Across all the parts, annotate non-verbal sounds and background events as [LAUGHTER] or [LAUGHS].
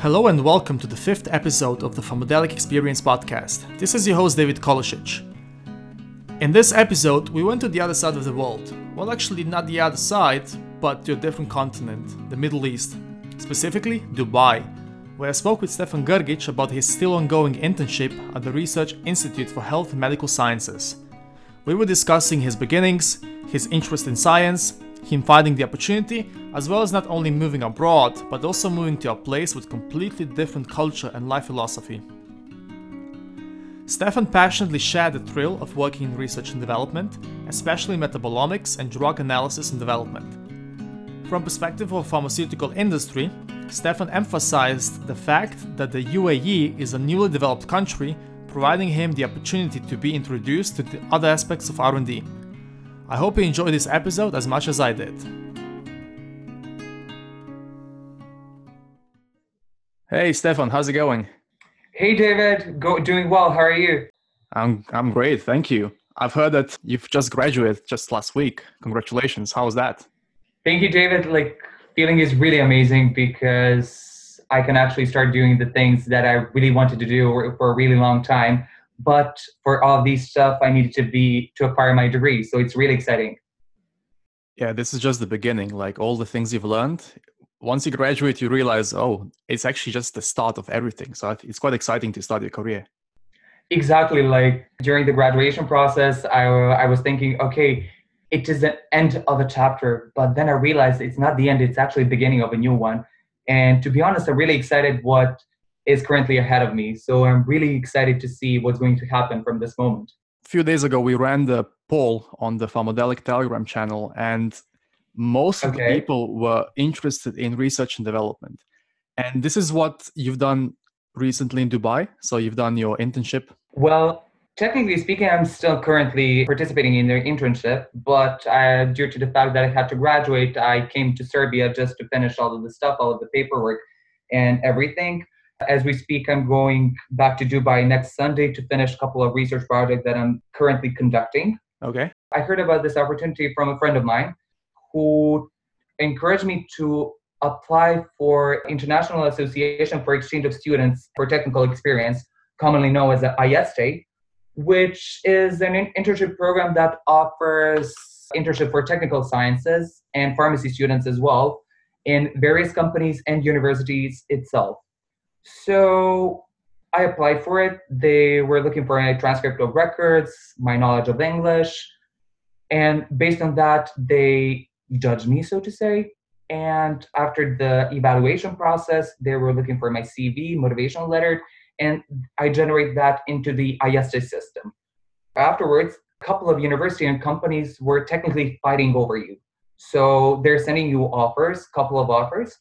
Hello and welcome to the fifth episode of the Pharmadelic Experience podcast. This is your host David Kolosic. In this episode, we went to the other side of the world. Well, actually, not the other side, but to a different continent, the Middle East, specifically Dubai, where I spoke with Stefan Grgic about his still ongoing internship at the Research Institute for Health and Medical Sciences. We were discussing his beginnings, his interest in science, him finding the opportunity, as well as not only moving abroad, but also moving to a place with completely different culture and life philosophy. Stefan passionately shared the thrill of working in research and development, especially metabolomics and drug analysis and development. From perspective of pharmaceutical industry, Stefan emphasized the fact that the UAE is a newly developed country, providing him the opportunity to be introduced to the other aspects of R&D, I hope you enjoyed this episode as much as I did. Hey Stefan, how's it going? Hey David, go doing well. How are you? I'm I'm great, thank you. I've heard that you've just graduated just last week. Congratulations. How was that? Thank you, David. Like feeling is really amazing because I can actually start doing the things that I really wanted to do for a really long time but for all these stuff i needed to be to acquire my degree. So it's really exciting. Yeah this is just the beginning like all the things you've learned. Once you graduate you realize oh it's actually just the start of everything. So it's quite exciting to start your career. Exactly like during the graduation process i, I was thinking okay it is the end of a chapter but then i realized it's not the end it's actually the beginning of a new one. And to be honest i'm really excited what is currently ahead of me. So I'm really excited to see what's going to happen from this moment. A few days ago, we ran the poll on the Pharmadelic Telegram channel, and most of the people were interested in research and development. And this is what you've done recently in Dubai. So you've done your internship. Well, technically speaking, I'm still currently participating in their internship, but uh, due to the fact that I had to graduate, I came to Serbia just to finish all of the stuff, all of the paperwork, and everything. As we speak, I'm going back to Dubai next Sunday to finish a couple of research projects that I'm currently conducting. Okay. I heard about this opportunity from a friend of mine who encouraged me to apply for International Association for Exchange of Students for Technical Experience, commonly known as the IAESTE, which is an internship program that offers internship for technical sciences and pharmacy students as well in various companies and universities itself. So I applied for it. They were looking for a transcript of records, my knowledge of English. And based on that, they judged me, so to say. And after the evaluation process, they were looking for my CV, motivational letter, and I generate that into the IAESTE system. Afterwards, a couple of university and companies were technically fighting over you. So they're sending you offers, couple of offers,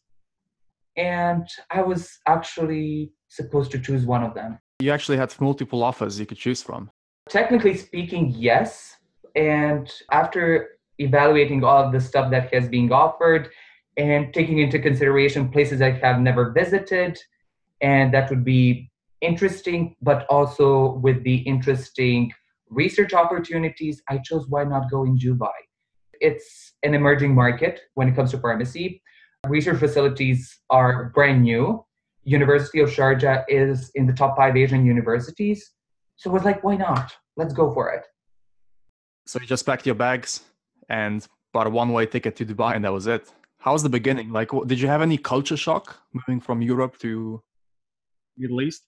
and I was actually supposed to choose one of them. You actually had multiple offers you could choose from. Technically speaking, yes. And after evaluating all of the stuff that has been offered and taking into consideration places I have never visited, and that would be interesting, but also with the interesting research opportunities, I chose why not go in Dubai. It's an emerging market when it comes to pharmacy research facilities are brand new. University of Sharjah is in the top five Asian universities. So was like, why not? Let's go for it. So you just packed your bags and bought a one-way ticket to Dubai, and that was it. How was the beginning? Like, did you have any culture shock moving from Europe to Middle East?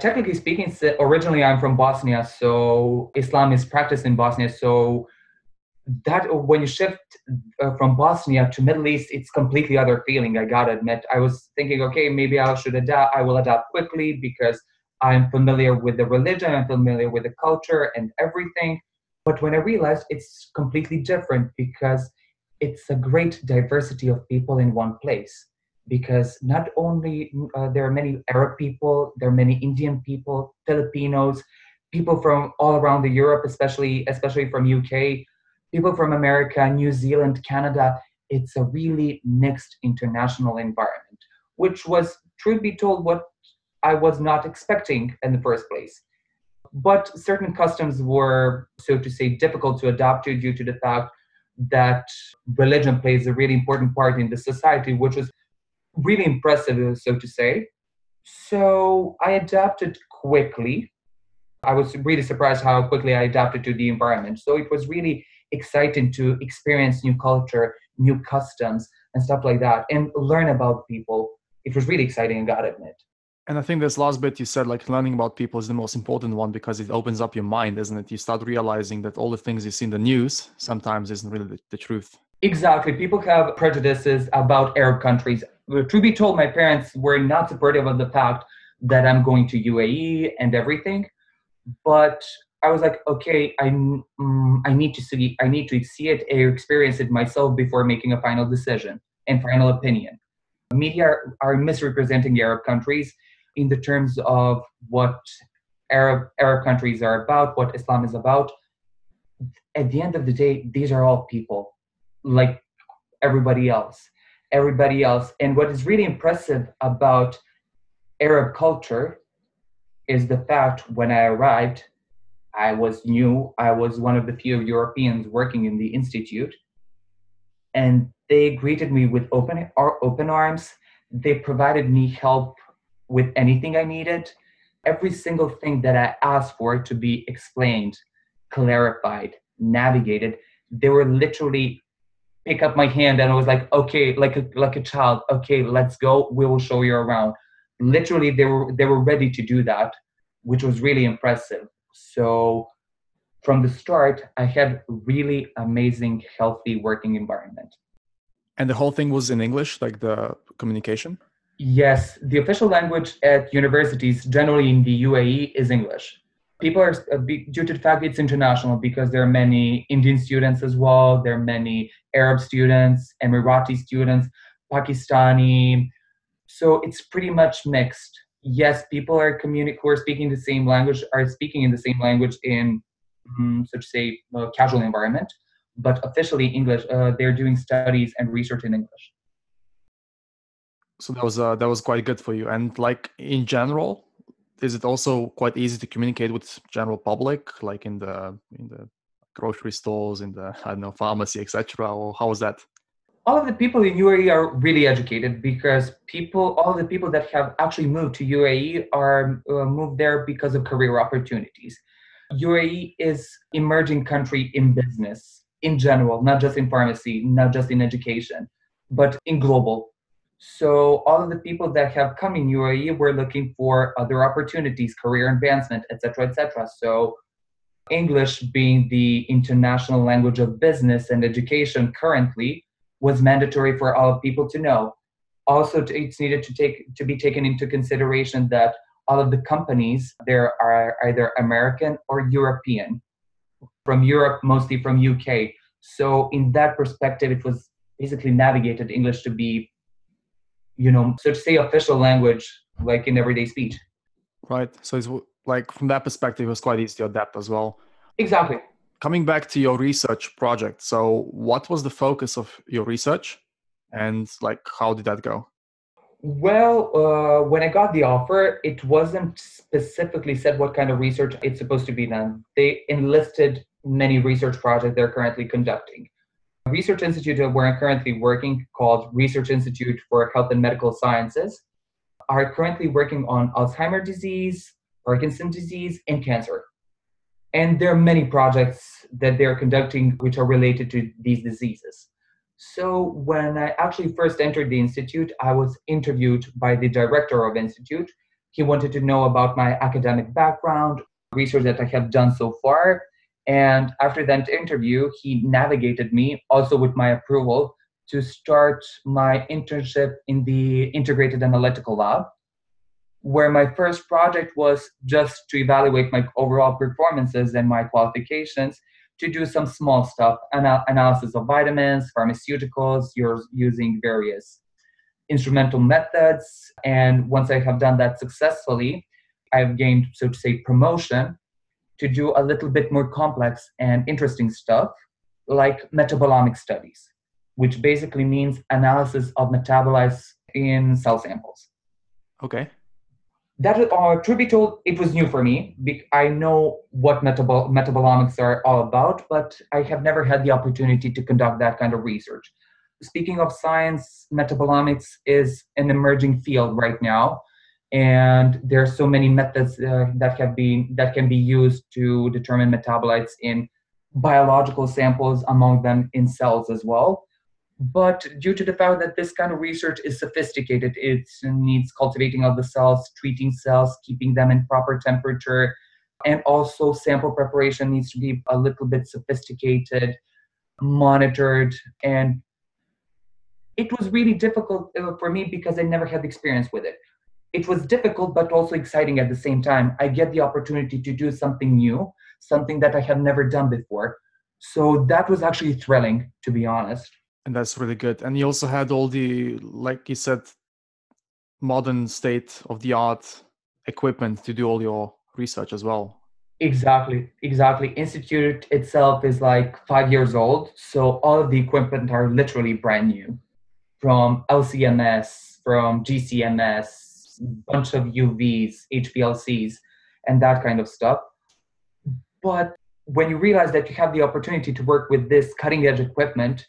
Technically speaking, originally I'm from Bosnia, so Islam is practiced in Bosnia. So that when you shift uh, from Bosnia to Middle East, it's completely other feeling. I gotta admit, I was thinking, okay, maybe I should adapt. I will adapt quickly because I'm familiar with the religion, I'm familiar with the culture and everything. But when I realized it's completely different because it's a great diversity of people in one place. Because not only uh, there are many Arab people, there are many Indian people, Filipinos, people from all around the Europe, especially especially from UK people from America, New Zealand, Canada. It's a really mixed international environment, which was, truth be told, what I was not expecting in the first place. But certain customs were, so to say, difficult to adapt to due to the fact that religion plays a really important part in the society, which was really impressive, so to say. So I adapted quickly. I was really surprised how quickly I adapted to the environment. So it was really exciting to experience new culture, new customs, and stuff like that, and learn about people. It was really exciting, I gotta admit. And I think this last bit you said, like learning about people is the most important one because it opens up your mind, isn't it? You start realizing that all the things you see in the news sometimes isn't really the, the truth. Exactly. People have prejudices about Arab countries. To be told, my parents were not supportive of the fact that I'm going to UAE and everything. But I was like, okay, I, mm, I need to see, I need to see it or experience it myself before making a final decision and final opinion. Media are, are misrepresenting Arab countries in the terms of what Arab Arab countries are about, what Islam is about. At the end of the day, these are all people, like everybody else. Everybody else. And what is really impressive about Arab culture is the fact when I arrived, I was new. I was one of the few Europeans working in the institute, and they greeted me with open open arms. They provided me help with anything I needed. Every single thing that I asked for to be explained, clarified, navigated, they were literally pick up my hand and I was like, okay, like a like a child, okay, let's go. We will show you around. Literally, they were they were ready to do that, which was really impressive. So from the start, I had really amazing, healthy working environment. And the whole thing was in English, like the communication? Yes, the official language at universities, generally in the UAE, is English. People are, uh, due to the fact it's international, because there are many Indian students as well, there are many Arab students, Emirati students, Pakistani. So it's pretty much mixed. Yes, people are communi- who are speaking the same language are speaking in the same language in, um, so to say, a casual environment, but officially English. Uh, they're doing studies and research in English. So that was uh, that was quite good for you. And like in general is it also quite easy to communicate with general public like in the in the grocery stores in the i don't know pharmacy etc or how was that all of the people in UAE are really educated because people, all the people that have actually moved to UAE are uh, moved there because of career opportunities. UAE is emerging country in business in general, not just in pharmacy, not just in education, but in global. So all of the people that have come in UAE were looking for other opportunities, career advancement, etc., etc. So English being the international language of business and education currently was mandatory for all people to know. Also, it's needed to take to be taken into consideration that all of the companies there are either American or European, from Europe, mostly from UK. So in that perspective, it was basically navigated English to be you know, so to say official language like in everyday speech. Right. So it's like from that perspective, it was quite easy to adapt as well. Exactly. Coming back to your research project, so what was the focus of your research, and like how did that go? Well, uh, when I got the offer, it wasn't specifically said what kind of research it's supposed to be done. They enlisted many research projects they're currently conducting research institute where I'm currently working, called Research Institute for Health and Medical Sciences, are currently working on Alzheimer's disease, Parkinson's disease, and cancer. And there are many projects that they're conducting which are related to these diseases. So when I actually first entered the institute, I was interviewed by the director of institute. He wanted to know about my academic background, research that I have done so far, and after that interview, he navigated me, also with my approval, to start my internship in the Integrated Analytical Lab, where my first project was just to evaluate my overall performances and my qualifications, to do some small stuff, anal- analysis of vitamins, pharmaceuticals, you're using various instrumental methods. And once I have done that successfully, I've gained, so to say, promotion to do a little bit more complex and interesting stuff like metabolomic studies, which basically means analysis of metabolites in cell samples. Okay. That, uh, truth be told, it was new for me. I know what metabol- metabolomics are all about, but I have never had the opportunity to conduct that kind of research. speaking of science, metabolomics is an emerging field right now, and there are so many methods uh, that have been that can be used to determine metabolites in biological samples, among them in cells as well. But due to the fact that this kind of research is sophisticated, it needs cultivating of the cells, treating cells, keeping them in proper temperature, and also sample preparation needs to be a little bit sophisticated, monitored, and it was really difficult uh, for me because I never had experience with it. It was difficult, but also exciting at the same time. I get the opportunity to do something new, something that I have never done before. So that was actually thrilling, to be honest. And that's really good. And you also had all the, like you said, modern state of the art equipment to do all your research as well. Exactly, exactly. Institute itself is like five years old, so all of the equipment are literally brand new, from LCMS, from GCMS, bunch of UVs, HPLCs, and that kind of stuff. But when you realize that you have the opportunity to work with this cutting edge equipment,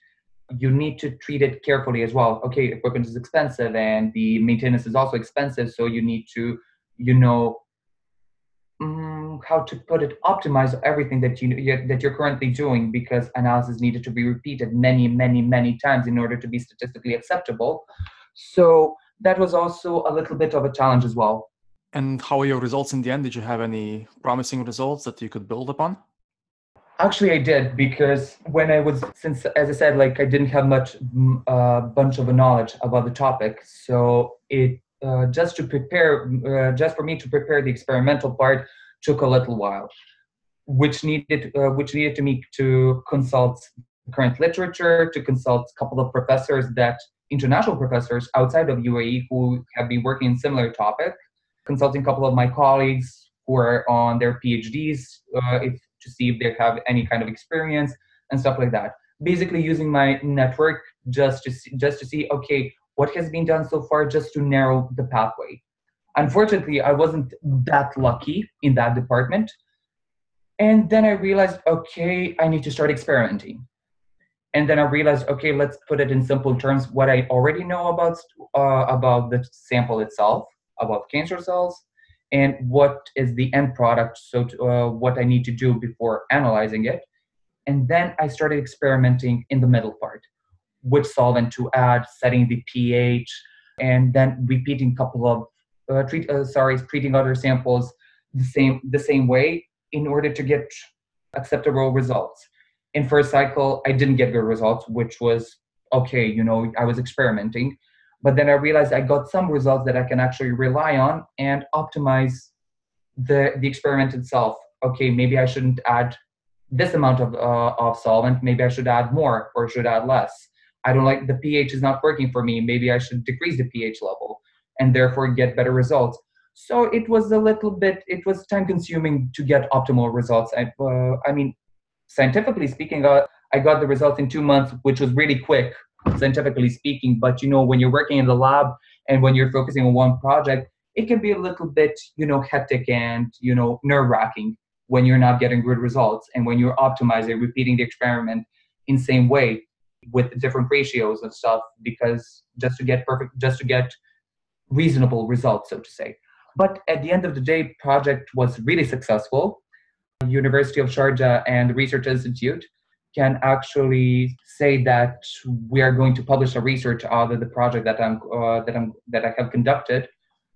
you need to treat it carefully as well. Okay, equipment is expensive and the maintenance is also expensive, so you need to, you know, um, how to put it, optimize everything that you that you're currently doing because analysis needed to be repeated many, many, many times in order to be statistically acceptable. So that was also a little bit of a challenge as well. And how are your results in the end? Did you have any promising results that you could build upon? Actually, I did because when I was, since as I said, like I didn't have much, uh, bunch of knowledge about the topic, so it uh, just to prepare, uh, just for me to prepare the experimental part took a little while, which needed, uh, which needed to me to consult current literature, to consult a couple of professors that international professors outside of UAE who have been working in similar topic, consulting a couple of my colleagues who are on their PhDs uh, if, to see if they have any kind of experience and stuff like that. Basically, using my network just to see, just to see okay what has been done so far just to narrow the pathway. Unfortunately, I wasn't that lucky in that department. And then I realized, okay, I need to start experimenting. And then I realized, okay, let's put it in simple terms what I already know about, uh, about the sample itself, about cancer cells, and what is the end product, so to, uh, what I need to do before analyzing it. And then I started experimenting in the middle part which solvent to add, setting the pH, and then repeating a couple of uh, treat uh, sorry treating other samples the same the same way in order to get acceptable results. In first cycle, I didn't get good results, which was okay. You know, I was experimenting, but then I realized I got some results that I can actually rely on and optimize the the experiment itself. Okay, maybe I shouldn't add this amount of uh, of solvent. Maybe I should add more or should add less I don't like the pH is not working for me. Maybe I should decrease the pH level and therefore get better results. So it was a little bit, it was time consuming to get optimal results. I, uh, I mean, scientifically speaking, uh, I got the results in two months, which was really quick, scientifically speaking. But you know, when you're working in the lab and when you're focusing on one project, it can be a little bit, you know, hectic and you know, nerve wracking when you're not getting good results and when you're optimizing, repeating the experiment in same way with different ratios and stuff because just to get perfect just to get reasonable results so to say but at the end of the day project was really successful university of sharjah and research institute can actually say that we are going to publish a research out of the project that i'm uh, that i'm that i have conducted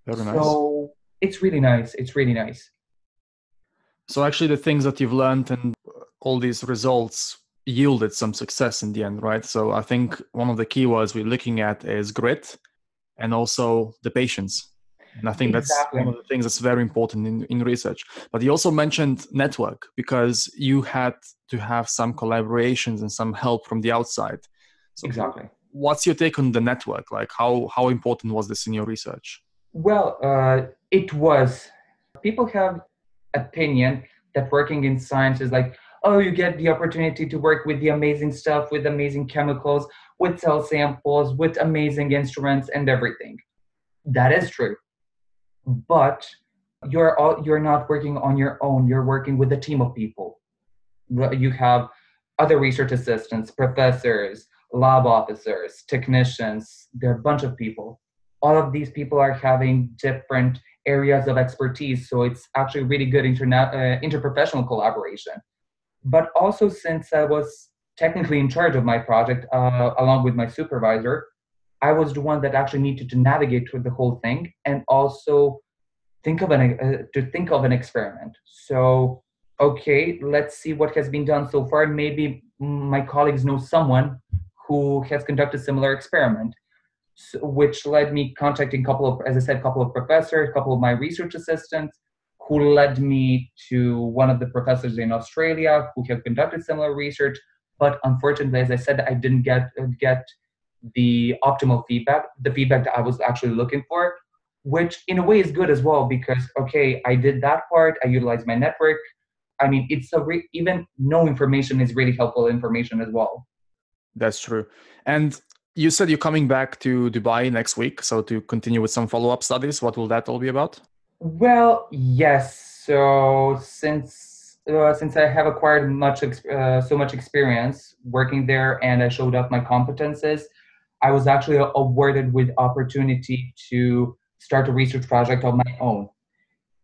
Very nice. so it's really nice it's really nice so actually the things that you've learned and all these results yielded some success in the end, right? So I think one of the keywords we're looking at is grit and also the patience. And I think exactly. that's one of the things that's very important in, in research. But you also mentioned network because you had to have some collaborations and some help from the outside. So exactly. What's your take on the network? Like how how important was this in your research? Well, uh, it was. People have opinion that working in science is like, oh, you get the opportunity to work with the amazing stuff, with amazing chemicals, with cell samples, with amazing instruments and everything. That is true. But you're all, you're not working on your own. You're working with a team of people. You have other research assistants, professors, lab officers, technicians, there are a bunch of people. All of these people are having different areas of expertise, so it's actually really good interna- uh, interprofessional collaboration. But also, since I was technically in charge of my project uh, along with my supervisor, I was the one that actually needed to navigate through the whole thing and also think of an uh, to think of an experiment. So, okay, let's see what has been done so far. Maybe my colleagues know someone who has conducted similar experiment, so, which led me contacting a couple of, as I said, a couple of professors, a couple of my research assistants, who led me to one of the professors in Australia who have conducted similar research. But unfortunately, as I said, I didn't get get the optimal feedback, the feedback that I was actually looking for, which in a way is good as well because okay, I did that part, I utilized my network. I mean, it's a re- even no information is really helpful information as well. That's true. And you said you're coming back to Dubai next week, so to continue with some follow-up studies. What will that all be about? Well, yes. So since uh, since I have acquired much uh, so much experience working there, and I showed off my competences, I was actually awarded with opportunity to start a research project of my own.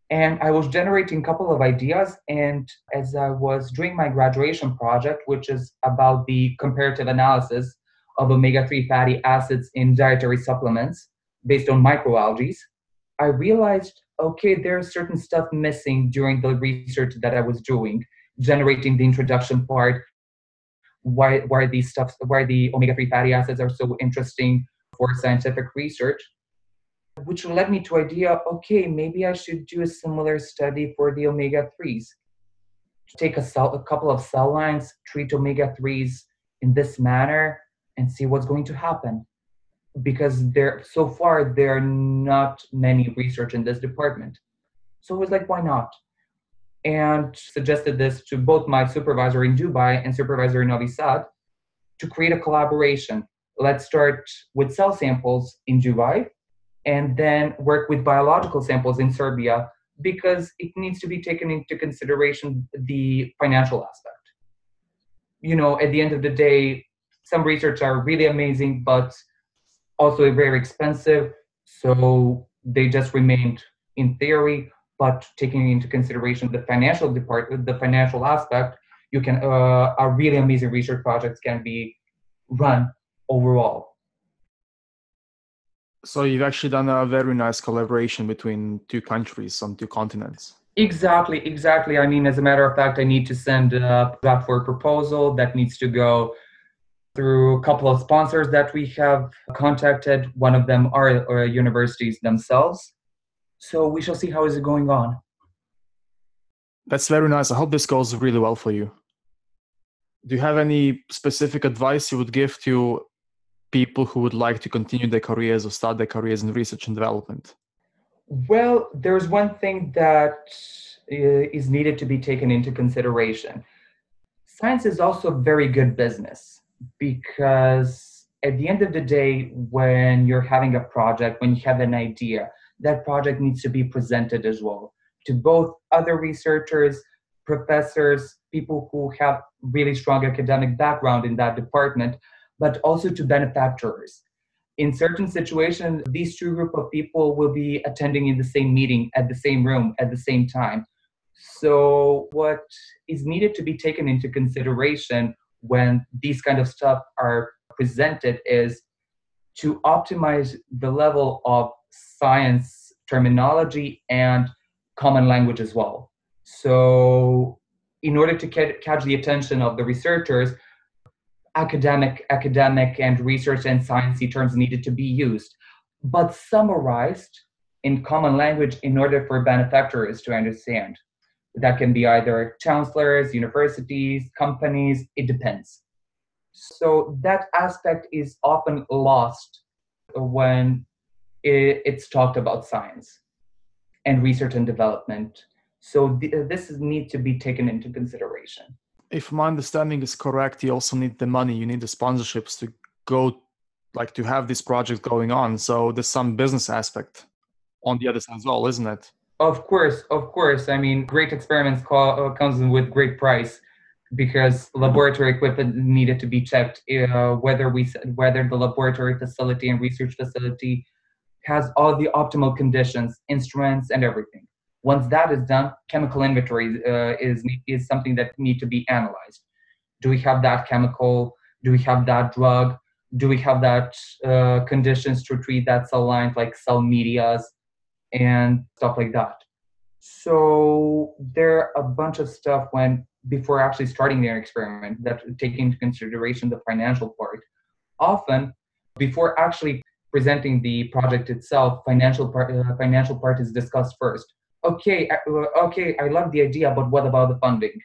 And I was generating a couple of ideas. And as I was doing my graduation project, which is about the comparative analysis of omega 3 fatty acids in dietary supplements based on microalgae, I realized okay, there's certain stuff missing during the research that I was doing, generating the introduction part, why why these stuff why the omega-3 fatty acids are so interesting for scientific research. Which led me to idea okay maybe i should do a similar study for the omega-3s take a, cell, a couple of cell lines treat omega-3s in this manner and see what's going to happen. Because there so far there are not many research in this department. So it was like why not and suggested this to both my supervisor in Dubai and supervisor in Novi Sad to create a collaboration. Let's start with cell samples in Dubai and then work with biological samples in Serbia because it needs to be taken into consideration the financial aspect. You know, at the end of the day, some research are really amazing, but also very expensive. So they just remained in theory but taking into consideration the financial depart the financial aspect you can uh, a really amazing research projects can be run overall. So you've actually done a very nice collaboration between two countries on two continents. Exactly exactly. I mean as a matter of fact i need to send a draft for a proposal that needs to go through a couple of sponsors that we have contacted. One of them are, are universities themselves so we shall see how is it going on. That's very nice. I hope this goes really well for you. Do you have any specific advice you would give to people who would like to continue their careers or start their careers in research and development? Well, there's one thing that uh, needed to be taken into consideration. Science is also a very good business because at the end of the day, when you're having a project, when you have an idea, that project needs to be presented as well to both other researchers, professors, people who have really strong academic background in that department, but also to benefactors. In certain situations, these two group of people will be attending in the same meeting at the same room at the same time. So what is needed to be taken into consideration when these kind of stuff are presented is to optimize the level of science terminology and common language as well. So, in order to catch the attention of the researchers, academic, academic, and research and sciencey terms needed to be used, but summarized in common language in order for benefactors to understand. That can be either chancellors, universities, companies, it depends. So that aspect is often lost when it's talked about science and research and development. So th- this needs to be taken into consideration. If my understanding is correct, you also need the money. You need the sponsorships to go, like to have this project going on. So there's some business aspect on the other side as well, isn't it? Of course, of course. I mean, great experiments call, uh, comes with great price. because laboratory equipment needed to be checked uh, whether we whether the laboratory facility and research facility has all the optimal conditions instruments and everything. Once that is done chemical inventory uh, is is something that need to be analyzed. Do we have that chemical? Do we have that drug? Do we have that uh, conditions to treat that cell line, like cell medias and stuff like that? So there are a bunch of stuff when before actually starting their experiment that take into consideration the financial part. Often, before actually presenting the project itself, financial part, uh, financial part is discussed first. Okay, uh, okay, I love the idea, but what about the funding?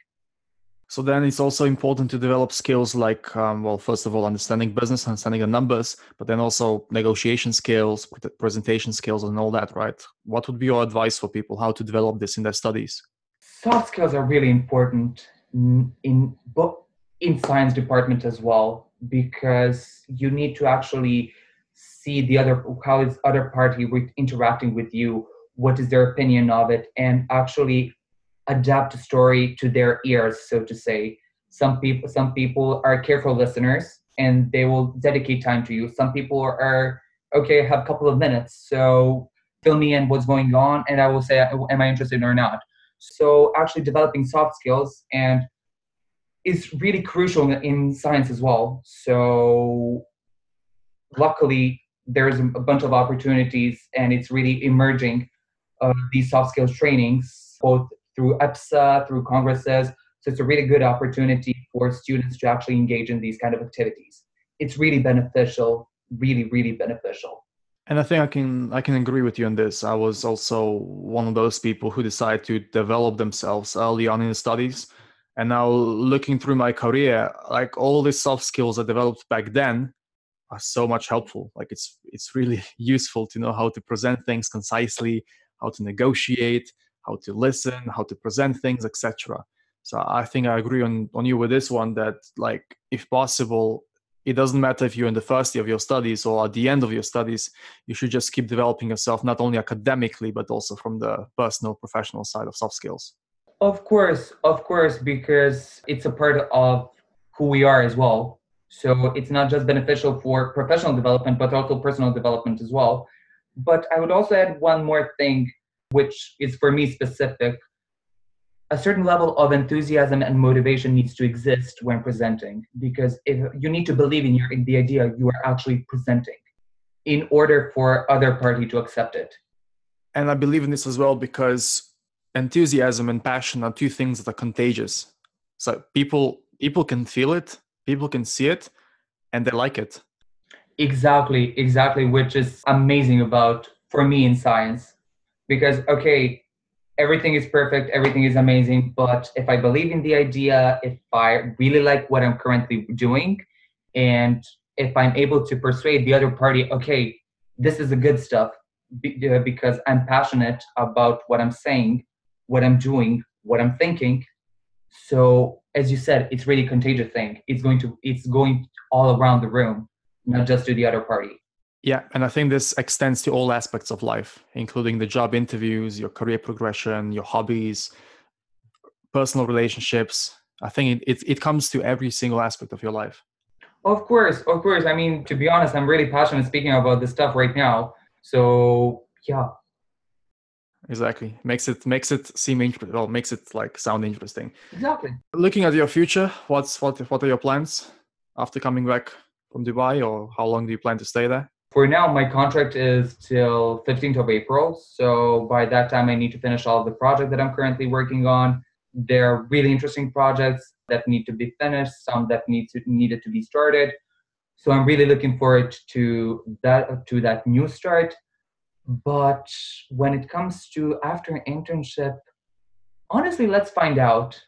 So then it's also important to develop skills like, um, well, first of all, understanding business, understanding the numbers, but then also negotiation skills, presentation skills, and all that, right? What would be your advice for people how to develop this in their studies? soft skills are really important in, in in science department as well because you need to actually see the other how is other party interacting with you? What is their opinion of it? And actually adapt the story to their ears so to say. Some people some people are careful listeners and they will dedicate time to you. Some people are okay I have a couple of minutes so fill me in what's going on and i will say am i interested or not? So actually developing soft skills and is really crucial in science as well. So luckily there's a bunch of opportunities and it's really emerging uh, these soft skills trainings both through EPSA, through congresses. So it's a really good opportunity for students to actually engage in these kind of activities. It's really beneficial, really, really beneficial. And I think I can I can agree with you on this. I was also one of those people who decided to develop themselves early on in the studies. And now looking through my career, like all these soft skills I developed back then are so much helpful. Like it's it's really [LAUGHS] useful to know how to present things concisely, how to negotiate, how to listen, how to present things, etc. So I think I agree on on you with this one that like if possible it doesn't matter if you're in the first year of your studies or at the end of your studies you should just keep developing yourself not only academically but also from the personal professional side of soft skills of course of course because it's a part of who we are as well so it's not just beneficial for professional development but also personal development as well. But i would also add one more thing which is for me specific. A certain level of enthusiasm and motivation needs to exist when presenting because if you need to believe in your in the idea you are actually presenting in order for other party to accept it. And i believe in this as well because enthusiasm and passion are two things that are contagious. So people people can feel it people can see it and they like it exactly exactly which is amazing about for me in science because okay everything is perfect, everything is amazing. But if I believe in the idea, if I really like what I'm currently doing, and if I'm able to persuade the other party, okay, this is the good stuff uh, because I'm passionate about what I'm saying, what I'm doing, what I'm thinking. So as you said, it's really contagious thing. It's going to it's going all around the room, not just to the other party. Yeah, and I think this extends to all aspects of life, including the job interviews, your career progression, your hobbies, personal relationships. I think it, it, it comes to every single aspect of your life. Of course, of course. I mean, to be honest, I'm really passionate speaking about this stuff right now. So yeah. Exactly. Makes it makes it seem interesting. Well, makes it like sound interesting. Exactly. Looking at your future, what's what what are your plans after coming back from Dubai, or how long do you plan to stay there? For now, my contract is till 15th of April. So by that time, I need to finish all of the project that I'm currently working on. There are really interesting projects that need to be finished, some that need to needed to be started. So I'm really looking forward to that to that new start. But when it comes to after an internship, honestly, let's find out.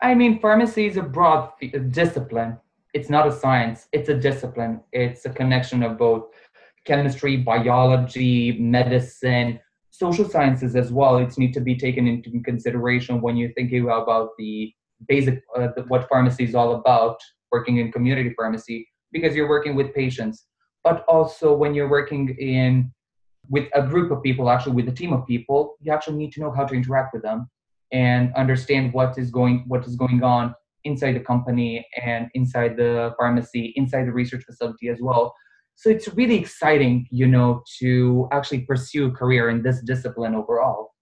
I mean, pharmacy is a broad discipline. It's not a science. It's a discipline. It's a connection of both chemistry, biology, medicine, social sciences as well. It's need to be taken into consideration when you're thinking about the basic uh, the, what pharmacy is all about, working in community pharmacy, because you're working with patients. But also when you're working in with a group of people, actually with a team of people, you actually need to know how to interact with them and understand what is going what is going on inside the company and inside the pharmacy, inside the research facility as well. So it's really exciting, you know, to actually pursue a career in this discipline overall,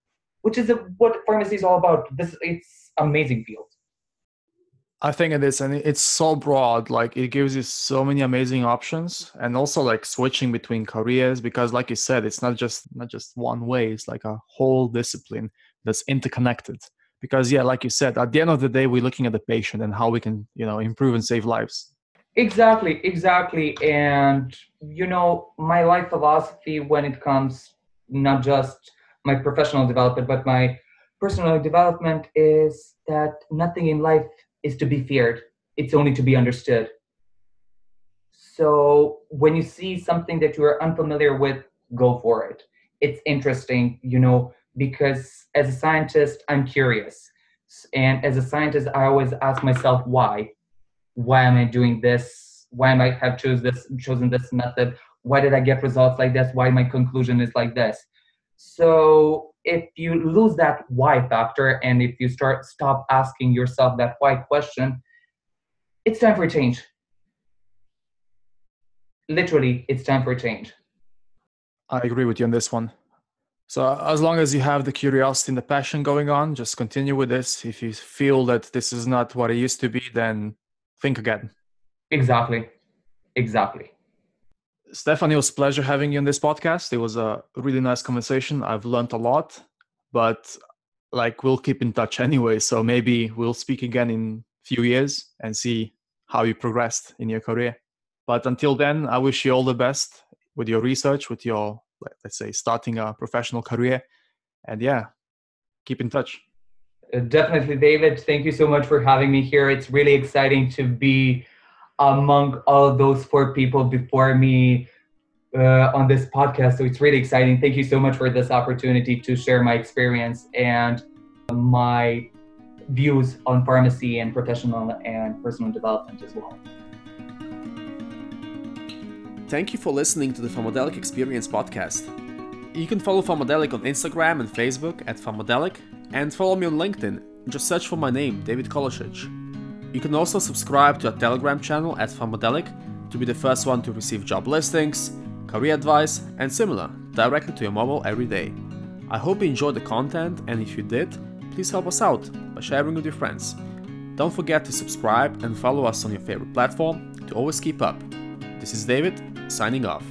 which is what pharmacy is all about. This it's amazing field. I think it is, and it's so broad. Like it gives you so many amazing options, and also like switching between careers because, like you said, it's not just not just one way. It's like a whole discipline that's interconnected. Because yeah, like you said, at the end of the day, we're looking at the patient and how we can, you know, improve and save lives. Exactly, exactly. And you know, my life philosophy when it comes not just my professional development, but my personal development is that nothing in life is to be feared, it's only to be understood. So when you see something that you are unfamiliar with, go for it. It's interesting, you know, because as a scientist, I'm curious. And as a scientist, I always ask myself why. Why am I doing this? Why am I have choose this chosen this method? Why did I get results like this? Why my conclusion is like this? So if you lose that why factor and if you start stop asking yourself that why question it's time for a change. Literally it's time for a change. I agree with you on this one. So as long as you have the curiosity and the passion going on just continue with this. If you feel that this is not what it used to be then think again. Exactly. Exactly Stefan, it was pleasure having you on this podcast. It was a really nice conversation. I've learned a lot, but like we'll keep in touch anyway. So maybe we'll speak again in a few years and see how you progressed in your career. But until then, I wish you all the best with your research, with your let's say starting a professional career. And yeah, keep in touch. Uh, definitely, David. Thank you so much for having me here. It's really exciting to be among all those four people before me uh, on this podcast. So it's really exciting. Thank you so much for this opportunity to share my experience and my views on pharmacy and professional and personal development as well. Thank you for listening to the Pharmadelic Experience podcast. You can follow Pharmadelic on Instagram and Facebook at Pharmadelic and follow me on LinkedIn. Just search for my name, David Kolosic. You can also subscribe to our Telegram channel at Pharmadelic to be the first one to receive job listings, career advice, and similar directly to your mobile every day. I hope you enjoyed the content, and if you did, please help us out by sharing with your friends. Don't forget to subscribe and follow us on your favorite platform to always keep up. This is David, signing off.